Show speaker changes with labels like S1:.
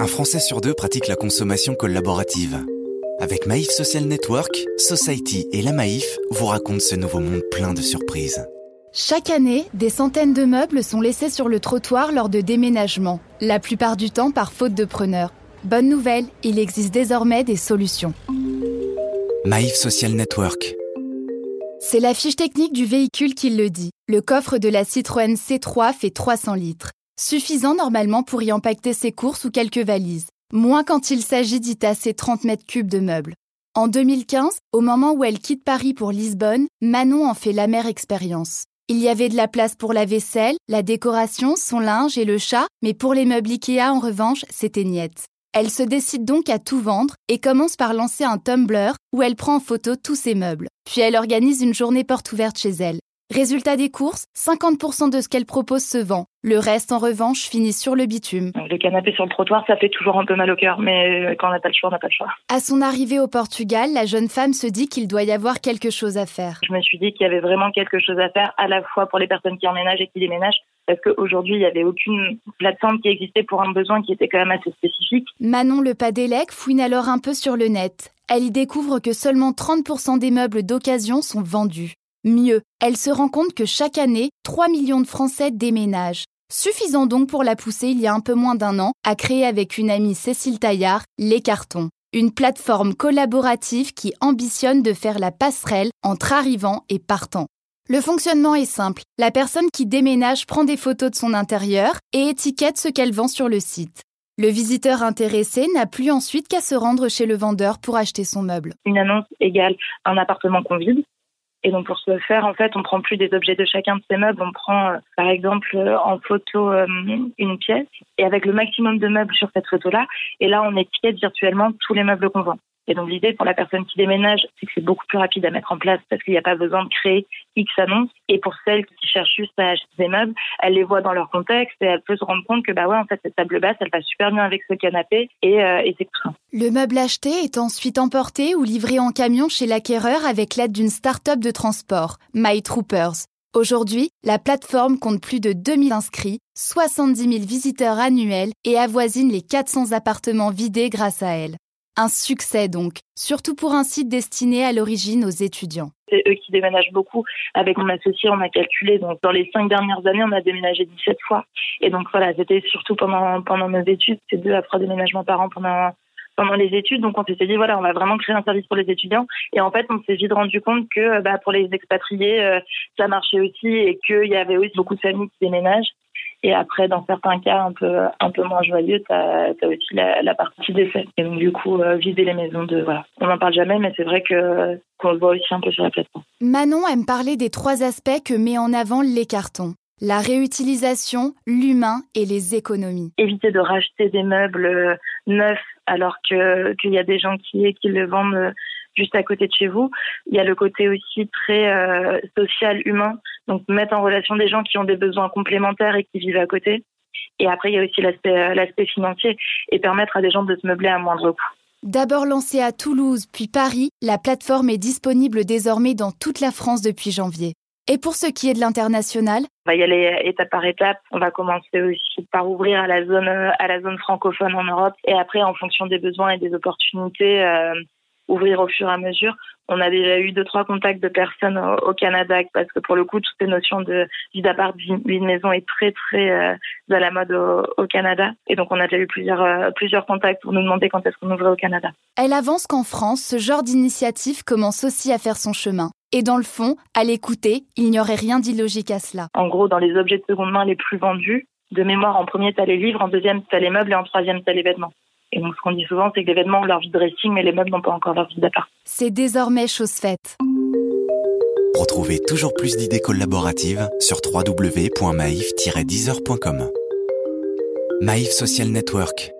S1: un Français sur deux pratique la consommation collaborative. Avec Maïf Social Network, Society et la Maïf vous racontent ce nouveau monde plein de surprises.
S2: Chaque année, des centaines de meubles sont laissés sur le trottoir lors de déménagements, la plupart du temps par faute de preneurs. Bonne nouvelle, il existe désormais des solutions.
S1: Maïf Social Network.
S2: C'est la fiche technique du véhicule qui le dit. Le coffre de la Citroën C3 fait 300 litres. Suffisant normalement pour y empaqueter ses courses ou quelques valises. Moins quand il s'agit d'y tasser 30 mètres cubes de meubles. En 2015, au moment où elle quitte Paris pour Lisbonne, Manon en fait l'amère expérience. Il y avait de la place pour la vaisselle, la décoration, son linge et le chat, mais pour les meubles Ikea, en revanche, c'était niette. Elle se décide donc à tout vendre et commence par lancer un Tumblr où elle prend en photo tous ses meubles. Puis elle organise une journée porte ouverte chez elle. Résultat des courses, 50% de ce qu'elle propose se vend. Le reste, en revanche, finit sur le bitume.
S3: Le canapé sur le trottoir, ça fait toujours un peu mal au cœur, mais quand on n'a pas le choix, on n'a pas le choix.
S2: À son arrivée au Portugal, la jeune femme se dit qu'il doit y avoir quelque chose à faire.
S3: Je me suis dit qu'il y avait vraiment quelque chose à faire, à la fois pour les personnes qui emménagent et qui déménagent, parce qu'aujourd'hui, il n'y avait aucune plateforme qui existait pour un besoin qui était quand même assez spécifique.
S2: Manon Le Padélec fouine alors un peu sur le net. Elle y découvre que seulement 30% des meubles d'occasion sont vendus. Mieux, elle se rend compte que chaque année, 3 millions de Français déménagent. Suffisant donc pour la pousser il y a un peu moins d'un an à créer avec une amie Cécile Taillard Les Cartons, une plateforme collaborative qui ambitionne de faire la passerelle entre arrivants et partants. Le fonctionnement est simple. La personne qui déménage prend des photos de son intérieur et étiquette ce qu'elle vend sur le site. Le visiteur intéressé n'a plus ensuite qu'à se rendre chez le vendeur pour acheter son meuble.
S3: Une annonce égale un appartement qu'on vide. Et donc pour ce faire, en fait, on prend plus des objets de chacun de ces meubles. On prend, euh, par exemple, euh, en photo euh, une pièce et avec le maximum de meubles sur cette photo-là. Et là, on étiquette virtuellement tous les meubles qu'on vend. Et donc l'idée pour la personne qui déménage, c'est que c'est beaucoup plus rapide à mettre en place parce qu'il n'y a pas besoin de créer X annonces. Et pour celles qui cherchent juste à acheter des meubles, elle les voit dans leur contexte et elle peut se rendre compte que bah ouais, en fait cette table basse, elle va super bien avec ce canapé et, euh.
S2: Le meuble acheté est ensuite emporté ou livré en camion chez l'acquéreur avec l'aide d'une start-up de transport, My Troopers. Aujourd'hui, la plateforme compte plus de 2000 inscrits, 70 000 visiteurs annuels et avoisine les 400 appartements vidés grâce à elle. Un succès donc, surtout pour un site destiné à l'origine aux étudiants.
S3: C'est eux qui déménagent beaucoup. Avec mon associé, on a calculé, donc dans les cinq dernières années, on a déménagé 17 fois. Et donc voilà, c'était surtout pendant, pendant nos études, c'est deux à trois déménagements par an pendant, pendant les études. Donc on s'est dit, voilà, on va vraiment créer un service pour les étudiants. Et en fait, on s'est vite rendu compte que bah, pour les expatriés, euh, ça marchait aussi et qu'il y avait aussi beaucoup de familles qui déménagent. Et après, dans certains cas un peu, un peu moins joyeux, tu as, aussi la, la, partie décès. Et donc, du coup, euh, vider les maisons de. Voilà. On n'en parle jamais, mais c'est vrai que qu'on le voit aussi un peu sur la plateforme.
S2: Manon aime parler des trois aspects que met en avant les cartons la réutilisation, l'humain et les économies.
S3: Éviter de racheter des meubles euh, neufs alors que qu'il y a des gens qui, qui le vendent euh, juste à côté de chez vous. Il y a le côté aussi très euh, social, humain, donc mettre en relation des gens qui ont des besoins complémentaires et qui vivent à côté. Et après, il y a aussi l'aspect l'aspect financier et permettre à des gens de se meubler à moindre coût.
S2: D'abord lancée à Toulouse puis Paris, la plateforme est disponible désormais dans toute la France depuis janvier. Et pour ce qui est de l'international?
S3: On va y aller étape par étape. On va commencer aussi par ouvrir à la zone, à la zone francophone en Europe. Et après, en fonction des besoins et des opportunités, euh, ouvrir au fur et à mesure. On a déjà eu deux, trois contacts de personnes au, Canada parce que pour le coup, toutes ces notions de vie d'appart, vie de maison est très, très euh, à la mode au, Canada. Et donc, on a déjà eu plusieurs, euh, plusieurs contacts pour nous demander quand est-ce qu'on ouvrait au Canada.
S2: Elle avance qu'en France, ce genre d'initiative commence aussi à faire son chemin. Et dans le fond, à l'écouter, il n'y aurait rien d'illogique à cela.
S3: En gros, dans les objets de seconde main les plus vendus, de mémoire, en premier, tu as les livres, en deuxième, tu as les meubles et en troisième, tu as les vêtements. Et donc, ce qu'on dit souvent, c'est que les vêtements ont leur vie de dressing, mais les meubles n'ont pas encore leur vie d'appart.
S2: C'est désormais chose faite.
S1: Retrouvez toujours plus d'idées collaboratives sur www.maif-deezer.com. Maïf Social Network